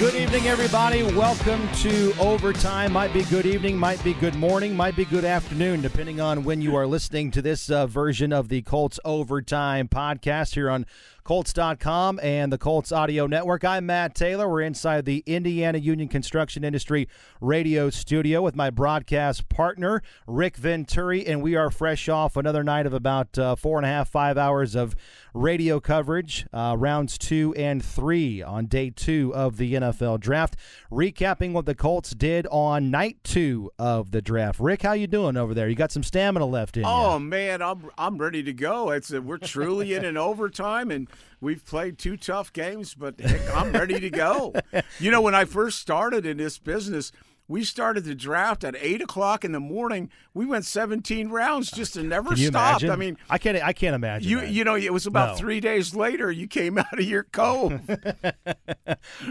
Good evening, everybody. Welcome to Overtime. Might be good evening, might be good morning, might be good afternoon, depending on when you are listening to this uh, version of the Colts Overtime podcast here on Colts.com and the Colts Audio Network. I'm Matt Taylor. We're inside the Indiana Union Construction Industry radio studio with my broadcast partner, Rick Venturi, and we are fresh off another night of about uh, four and a half, five hours of radio coverage, uh, rounds two and three on day two of the NFL draft. Recapping what the Colts did on night two of the draft. Rick, how you doing over there? You got some stamina left in Oh you. man, I'm I'm ready to go. It's uh, we're truly in an overtime, and we've played two tough games, but heck, I'm ready to go. You know, when I first started in this business. We started the draft at eight o'clock in the morning. We went 17 rounds just to never stopped. imagine? I mean, I can't. I can't imagine. you that. you know, it was about No. three days later you came out of your cove.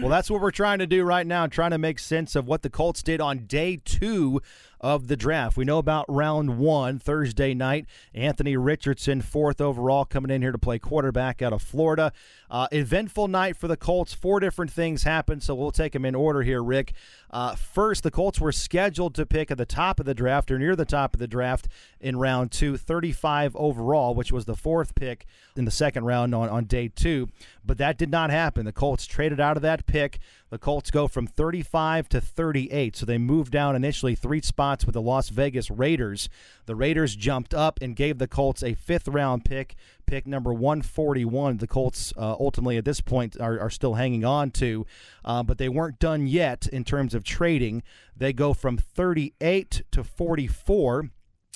Well, that's what we're trying to do right now, trying to make sense of what the Colts did on day two of the draft. We know about round one, Thursday night. Anthony Richardson, fourth overall, coming in here to play quarterback out of Florida. Uh, eventful night for the Colts. Four different things happened, so we'll take them in order here, Rick. Uh, first, the Colts were scheduled to pick at the top of the draft or near the top of the draft in round two, 35 overall, which was the fourth pick in the second round on, on day two. But that did not happen. The Colts traded out of that pick. The Colts go from 35 to 38. So they moved down initially three spots with the Las Vegas Raiders. The Raiders jumped up and gave the Colts a fifth round pick, pick number 141. The Colts uh, ultimately at this point are, are still hanging on to, uh, but they weren't done yet in terms of trading. They go from 38 to 44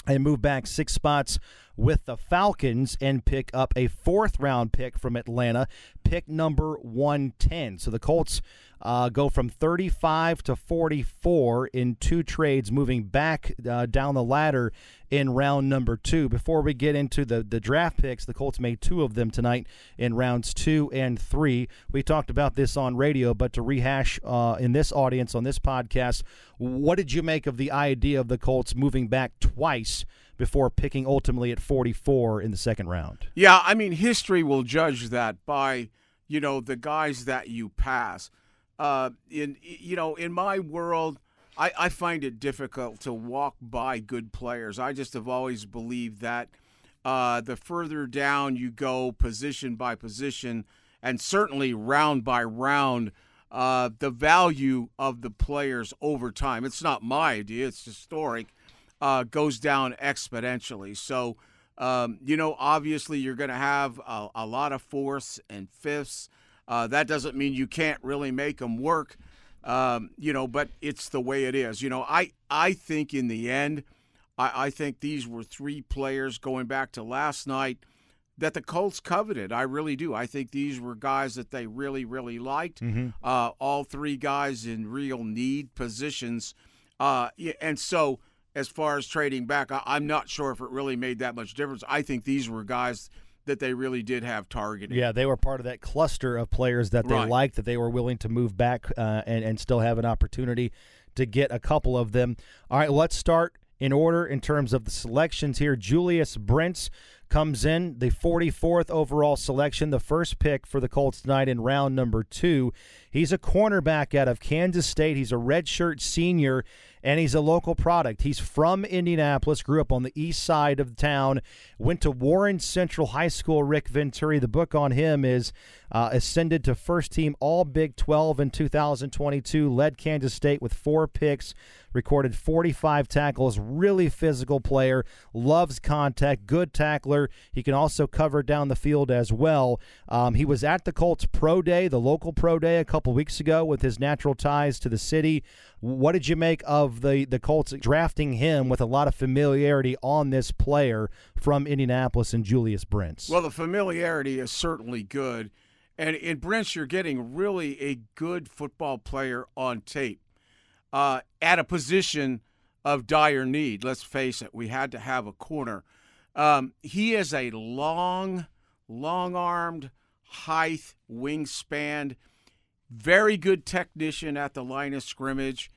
and move back six spots with the Falcons and pick up a fourth round pick from Atlanta, pick number 110. So the Colts uh, go from 35 to 44 in two trades, moving back uh, down the ladder in round number two. Before we get into the, the draft picks, the Colts made two of them tonight in rounds two and three. We talked about this on radio, but to rehash uh, in this audience, on this podcast, what did you make of the idea of the Colts moving back twice before picking ultimately at 44 in the second round? Yeah, I mean, history will judge that by you know the guys that you pass. Uh, in you know, in my world, I, I find it difficult to walk by good players. I just have always believed that uh, the further down you go, position by position, and certainly round by round, uh, the value of the players over time. It's not my idea; it's historic. Uh, goes down exponentially. So. Um, you know, obviously, you're going to have a, a lot of fourths and fifths. Uh, that doesn't mean you can't really make them work, um, you know, but it's the way it is. You know, I, I think in the end, I, I think these were three players going back to last night that the Colts coveted. I really do. I think these were guys that they really, really liked. Uh, all three guys in real need positions. Uh, and so as far as trading back, I, I'm not sure if it really made that much difference. I think these were guys that they really did have targeted. Yeah, they were part of that cluster of players that they Right. liked, that they were willing to move back uh, and, and still have an opportunity to get a couple of them. All right, let's start in order in terms of the selections here. Julius Brents comes in, the 44th overall selection, the first pick for the Colts tonight in round number two. He's a cornerback out of Kansas State. He's a redshirt senior, and he's a local product. He's from Indianapolis, grew up on the east side of the town, went to Warren Central High School. Rick Venturi, the book on him is uh, ascended to first team All Big 12 in 2022, led Kansas State with four picks, recorded 45 tackles, really physical player, loves contact, good tackler. He can also cover down the field as well. Um, he was at the Colts Pro Day, the local Pro Day, a couple weeks ago with his natural ties to the city. What did you make of the, the Colts drafting him with a lot of familiarity on this player from Indianapolis and Julius Brents? Well, the familiarity is certainly good. And in Brents, you're getting really a good football player on tape uh, at a position of dire need. Let's face it, we had to have a corner. Um, he is a long, long armed, height, wingspan, very good technician at the line of scrimmage,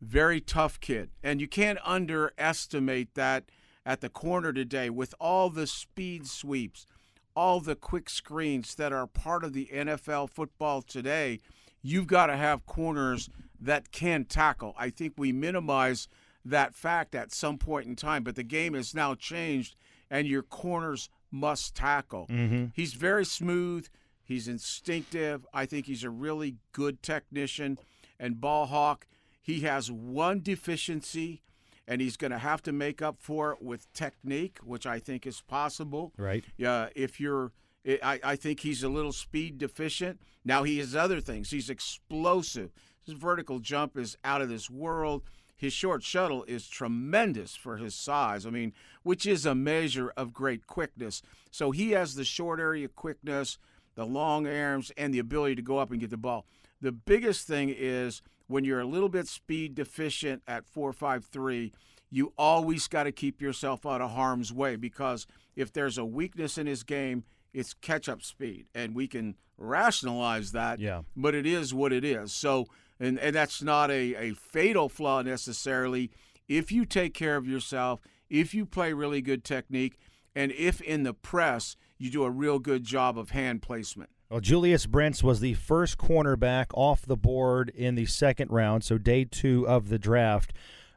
very tough kid. And you can't underestimate that at the corner today with all the speed sweeps, all the quick screens that are part of the NFL football today. You've got to have corners that can tackle. I think we minimize that fact at some point in time, but the game has now changed, and your corners must tackle. Mm-hmm. He's very smooth. He's instinctive. I think he's a really good technician. And ball hawk, he has one deficiency, and he's going to have to make up for it with technique, which I think is possible. Right. Yeah, if you're, I, I think he's a little speed deficient. Now he has other things. He's explosive. His vertical jump is out of this world. His short shuttle is tremendous for his size. I mean, which is a measure of great quickness. So he has the short area quickness, the long arms, and the ability to go up and get the ball. The biggest thing is when you're a little bit speed deficient at 453, you always got to keep yourself out of harm's way because if there's a weakness in his game, it's catch up speed. And we can rationalize that, Yeah. but it is what it is. So, and, and that's not a, a fatal flaw necessarily. If you take care of yourself, if you play really good technique, and if in the press you do a real good job of hand placement. Well, Julius Brents was the first cornerback off the board in the second round, so day two of the draft.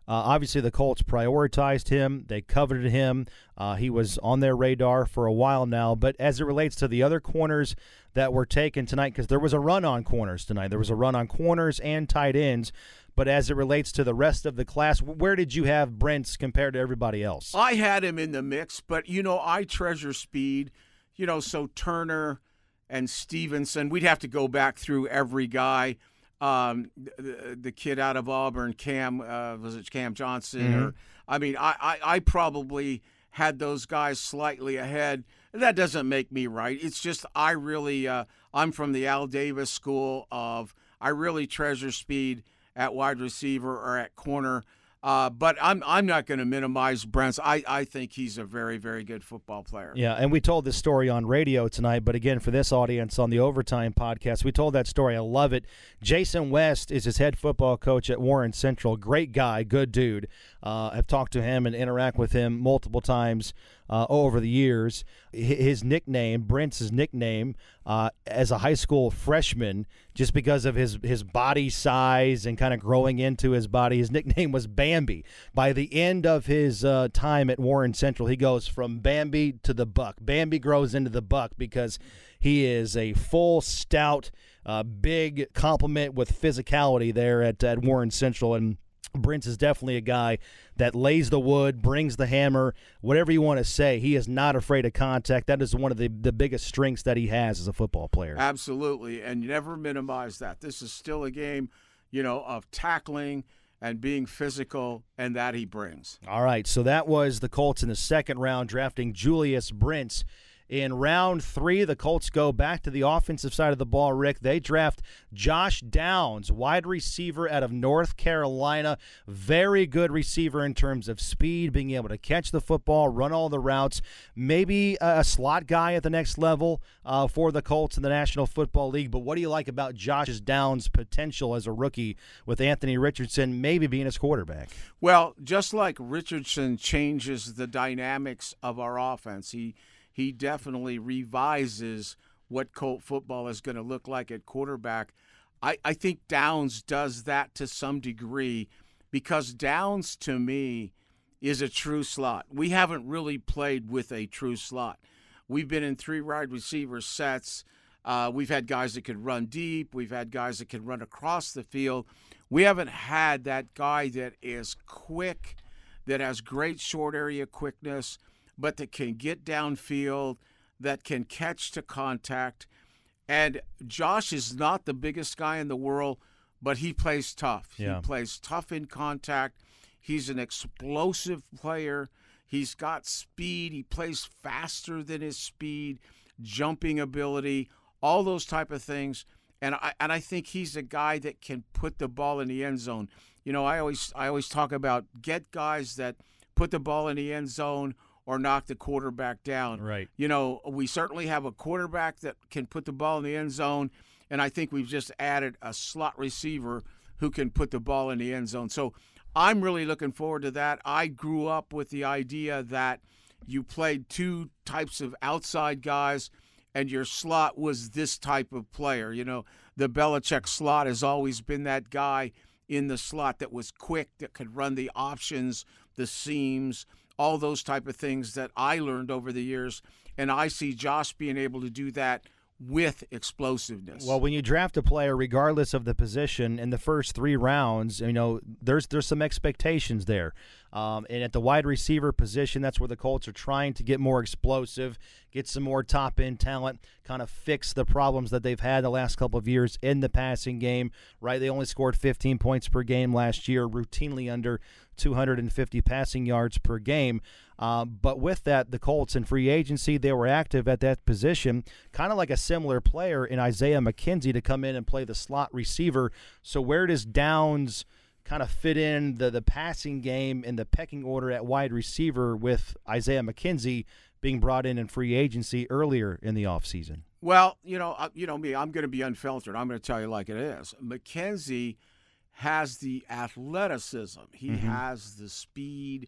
Uh, obviously, the Colts prioritized him. They coveted him. Uh, he was on their radar for a while now. But as it relates to the other corners that were taken tonight, because there was a run on corners tonight, there was a run on corners and tight ends. But as it relates to the rest of the class, where did you have Brents compared to everybody else? I had him in the mix, but you know, I treasure speed. You know, so Turner and Stevenson, we'd have to go back through every guy. Um, the, the kid out of Auburn, Cam, uh, was it Cam Johnson? Or I mean, I, I, I probably had those guys slightly ahead. That doesn't make me right. It's just I really, uh, I'm from the Al Davis school of I really treasure speed at wide receiver or at corner. Uh, but I'm I'm not going to minimize Brents. I, I think he's a very very good football player. Yeah, and we told this story on radio tonight, but again, for this audience on the Overtime podcast, we told that story. I love it. Jason West is his head football coach at Warren Central. Great guy, good dude. Uh, I've talked to him and interact with him multiple times uh, over the years. His nickname, Brents' nickname, uh, as a high school freshman, just because of his his body size and kind of growing into his body, his nickname was Bambi. By the end of his uh, time at Warren Central, he goes from Bambi to the Buck. Bambi grows into the Buck because he is a full, stout, uh, big complement with physicality there at, at Warren Central and. Brents is definitely a guy that lays the wood, brings the hammer, whatever you want to say. He is not afraid of contact. That is one of the, the biggest strengths that he has as a football player. Absolutely, and you never minimize that. This is still a game, you know, of tackling and being physical, and that he brings. All right, so that was the Colts in the second round drafting Julius Brents. In round three, the Colts go back to the offensive side of the ball, Rick. They draft Josh Downs, wide receiver out of North Carolina. Very good receiver in terms of speed, being able to catch the football, run all the routes. Maybe a slot guy at the next level uh, for the Colts in the National Football League. But what do you like about Josh Downs' potential as a rookie with Anthony Richardson maybe being his quarterback? Well, just like Richardson changes the dynamics of our offense, he he definitely revises what Colt football is going to look like at quarterback. I, I think Downs does that to some degree because Downs, to me, is a true slot. We haven't really played with a true slot. We've been in three wide receiver sets. Uh, we've had guys that could run deep. We've had guys that can run across the field. We haven't had that guy that is quick, that has great short area quickness, but that can get downfield, that can catch to contact. And Josh is not the biggest guy in the world, but he plays tough. Yeah. He plays tough in contact. He's an explosive player. He's got speed. He plays faster than his speed, jumping ability, all those type of things. And I and I think he's a guy that can put the ball in the end zone. You know, I always I always talk about get guys that put the ball in the end zone or knock the quarterback down. Right. You know, we certainly have a quarterback that can put the ball in the end zone, and I think we've just added a slot receiver who can put the ball in the end zone. So I'm really looking forward to that. I grew up with the idea that you played two types of outside guys, and your slot was this type of player. You know, the Belichick slot has always been that guy in the slot that was quick, that could run the options, the seams, all those type of things that I learned over the years. And I see Josh being able to do that with explosiveness. Well, when you draft a player, regardless of the position, in the first three rounds, you know there's there's some expectations there. Um, and at the wide receiver position, that's where the Colts are trying to get more explosive, get some more top end talent, kind of fix the problems that they've had the last couple of years in the passing game. Right, they only scored 15 points per game last year, routinely under 250 passing yards per game. Um, but with that, the Colts in free agency, they were active at that position, kind of like a similar player in Isaiah McKenzie to come in and play the slot receiver. So where does Downs kind of fit in the, the passing game in the pecking order at wide receiver with Isaiah McKenzie being brought in in free agency earlier in the offseason? Well, you know, uh, you know me, I'm going to be unfiltered. I'm going to tell you like it is. McKenzie has the athleticism. He mm-hmm. has the speed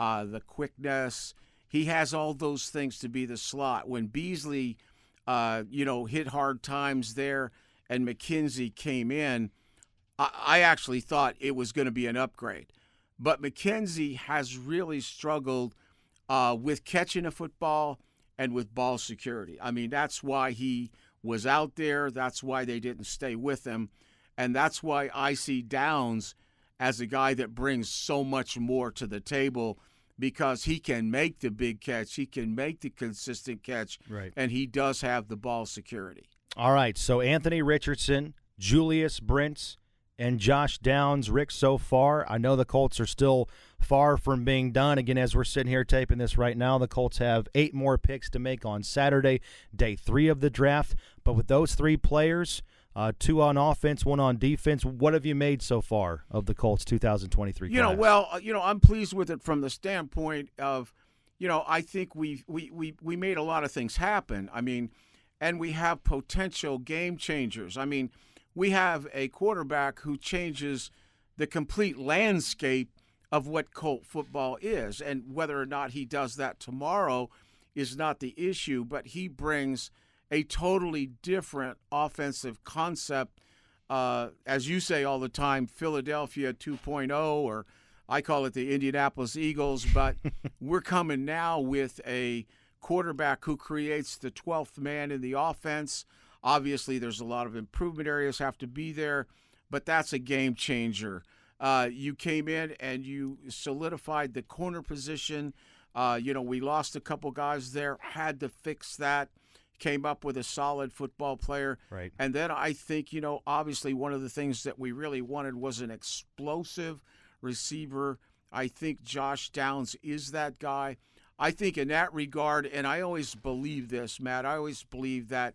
uh, the quickness. He has all those things to be the slot. When Beasley, uh, you know, hit hard times there and McKenzie came in, I, I actually thought it was going to be an upgrade. But McKenzie has really struggled uh, with catching a football and with ball security. I mean, that's why he was out there. That's why they didn't stay with him. And that's why I see Downs as a guy that brings so much more to the table because he can make the big catch, he can make the consistent catch, right. and he does have the ball security. All right, so Anthony Richardson, Julius Brents, and Josh Downs, Rick, so far. I know the Colts are still far from being done. Again, as we're sitting here taping this right now, the Colts have eight more picks to make on Saturday, day three of the draft. But with those three players, uh, two on offense, one on defense. What have you made so far of the Colts 2023? You class? know, well, uh, you know, I'm pleased with it from the standpoint of, you know, I think we we we we made a lot of things happen. I mean, and we have potential game changers. I mean, we have a quarterback who changes the complete landscape of what Colt football is, and whether or not he does that tomorrow is not the issue. But he brings a totally different offensive concept. Uh, as you say all the time, Philadelphia 2.0, or I call it the Indianapolis Eagles, but we're coming now with a quarterback who creates the 12th man in the offense. Obviously, there's a lot of improvement areas have to be there, but that's a game changer. Uh, you came in and you solidified the corner position. Uh, you know, we lost a couple guys there, had to fix that came up with a solid football player. Right. And then I think, you know, obviously one of the things that we really wanted was an explosive receiver. I think Josh Downs is that guy. I think in that regard, and I always believe this, Matt, I always believe that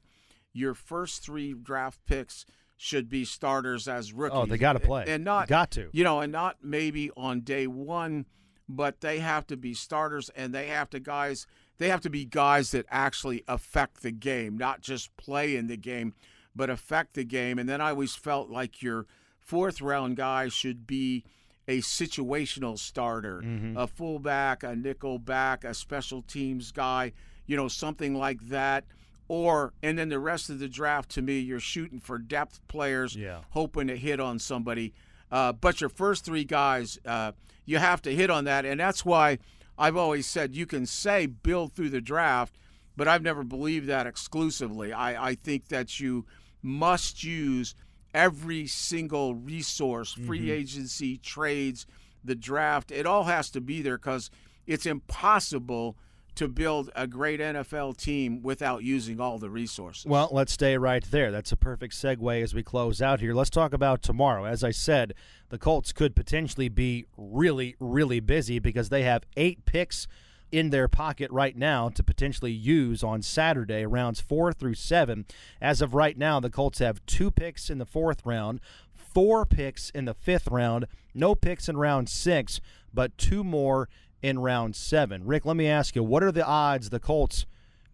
your first three draft picks should be starters as rookies. Oh, they got to play. And not got to. You know, and not maybe on day 1, but they have to be starters and they have to guys – they have to be guys that actually affect the game, not just play in the game, but affect the game. And then I always felt like your fourth round guy should be a situational starter, mm-hmm. a fullback, a nickel back, a special teams guy, you know, something like that. Or, and then the rest of the draft to me, you're shooting for depth players, yeah. hoping to hit on somebody. Uh, but your first three guys, uh, you have to hit on that. And that's why I've always said you can say build through the draft, but I've never believed that exclusively. I, I think that you must use every single resource, free mm-hmm. agency, trades, the draft. It all has to be there because it's impossible to build a great NFL team without using all the resources. Well, let's stay right there. That's a perfect segue as we close out here. Let's talk about tomorrow. As I said, the Colts could potentially be really, really busy because they have eight picks in their pocket right now to potentially use on Saturday, rounds four through seven. As of right now, the Colts have two picks in the fourth round, four picks in the fifth round, no picks in round six, but two more in round seven. Rick, let me ask you, what are the odds the Colts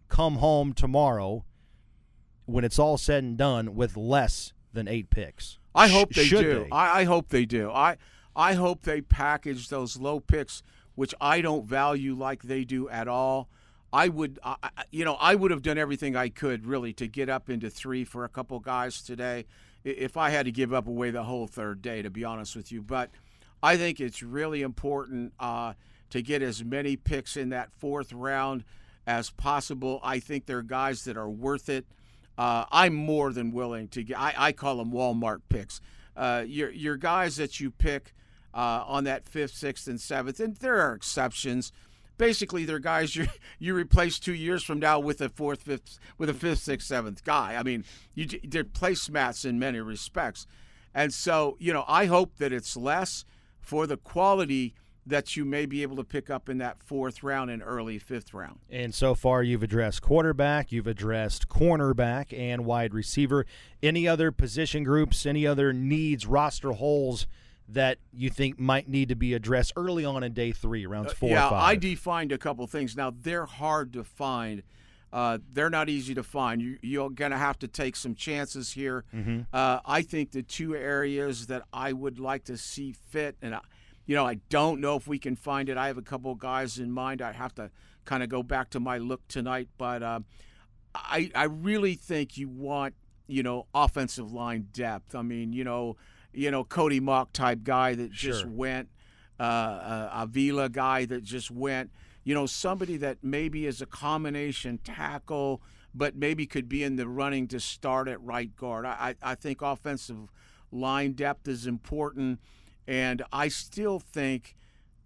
come home tomorrow when it's all said and done with less than eight picks? I hope they Should do. They? I, I hope they do. I I hope they package those low picks, which I don't value like they do at all. I would, I, you know, I would have done everything I could really to get up into three for a couple guys today, if I had to give up away the whole third day, to be honest with you. But I think it's really important uh, to get as many picks in that fourth round as possible. I think there are guys that are worth it. Uh, I'm more than willing to get. I, I call them Walmart picks. Uh, your your guys that you pick uh, on that fifth, sixth, and seventh, and there are exceptions basically they're guys you you replace two years from now with a fourth, fifth, with a fifth, sixth, seventh guy. I mean, you they're placemats in many respects, and so you know I hope that it's less for the quality that you may be able to pick up in that fourth round and early fifth round. And so far, you've addressed quarterback, you've addressed cornerback, and wide receiver. Any other position groups? Any other needs, roster holes? that you think might need to be addressed early on in day three, rounds uh, four uh, yeah, I defined a couple things. Now, they're hard to find. Uh, they're not easy to find. You, are going to have to take some chances here. Mm-hmm. Uh, I think the two areas that I would like to see fit, and I, you know, I don't know if we can find it. I have a couple of guys in mind. I have to kind of go back to my look tonight, but uh, I I really think you want you know offensive line depth. I mean, you know you know, Cody Mauch type guy that just sure. went, uh, uh, Avila guy that just went, you know, somebody that maybe is a combination tackle, but maybe could be in the running to start at right guard. I, I think offensive line depth is important, and I still think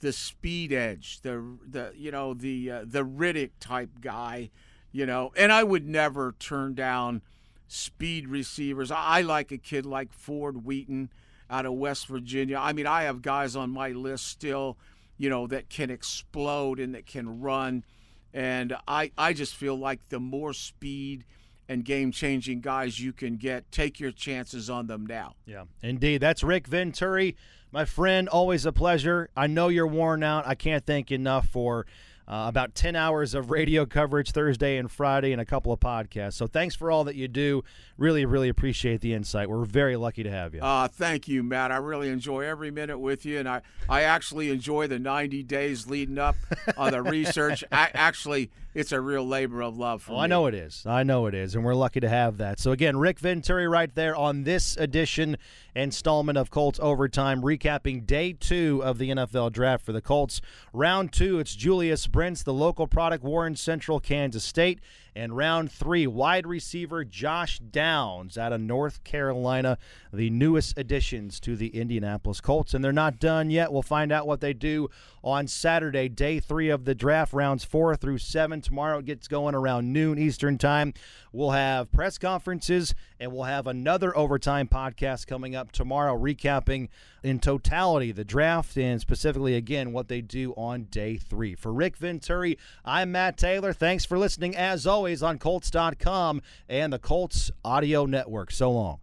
the speed edge, the the you know the uh, the Riddick type guy, you know, and I would never turn down speed receivers. I like a kid like Ford Wheaton out of West Virginia. I mean, I have guys on my list still, you know, that can explode and that can run. And I, I just feel like the more speed and game changing guys you can get, take your chances on them now. Yeah, indeed. That's Rick Venturi. My friend, always a pleasure. I know you're worn out. I can't thank you enough for uh, about 10 hours of radio coverage Thursday and Friday and a couple of podcasts. So thanks for all that you do. Really, really appreciate the insight. We're very lucky to have you. Uh, thank you, Matt. I really enjoy every minute with you, and I, I actually enjoy the 90 days leading up on the research. I, actually, it's a real labor of love for oh, me. I know it is. I know it is, and we're lucky to have that. So, again, Rick Venturi right there on this edition installment of Colts Overtime, recapping day two of the NFL Draft for the Colts. Round two, it's Julius Brents, the local product, Warren Central, Kansas State. And round three, wide receiver Josh Downs out of North Carolina, the newest additions to the Indianapolis Colts. And they're not done yet. We'll find out what they do on Saturday, day three of the draft, rounds four through seven. Tomorrow it gets going around noon Eastern Time. We'll have press conferences and we'll have another overtime podcast coming up tomorrow, recapping in totality the draft and specifically, again, what they do on day three. For Rick Venturi, I'm Matt Taylor. Thanks for listening, as always, on Colts.com and the Colts Audio Network. So long.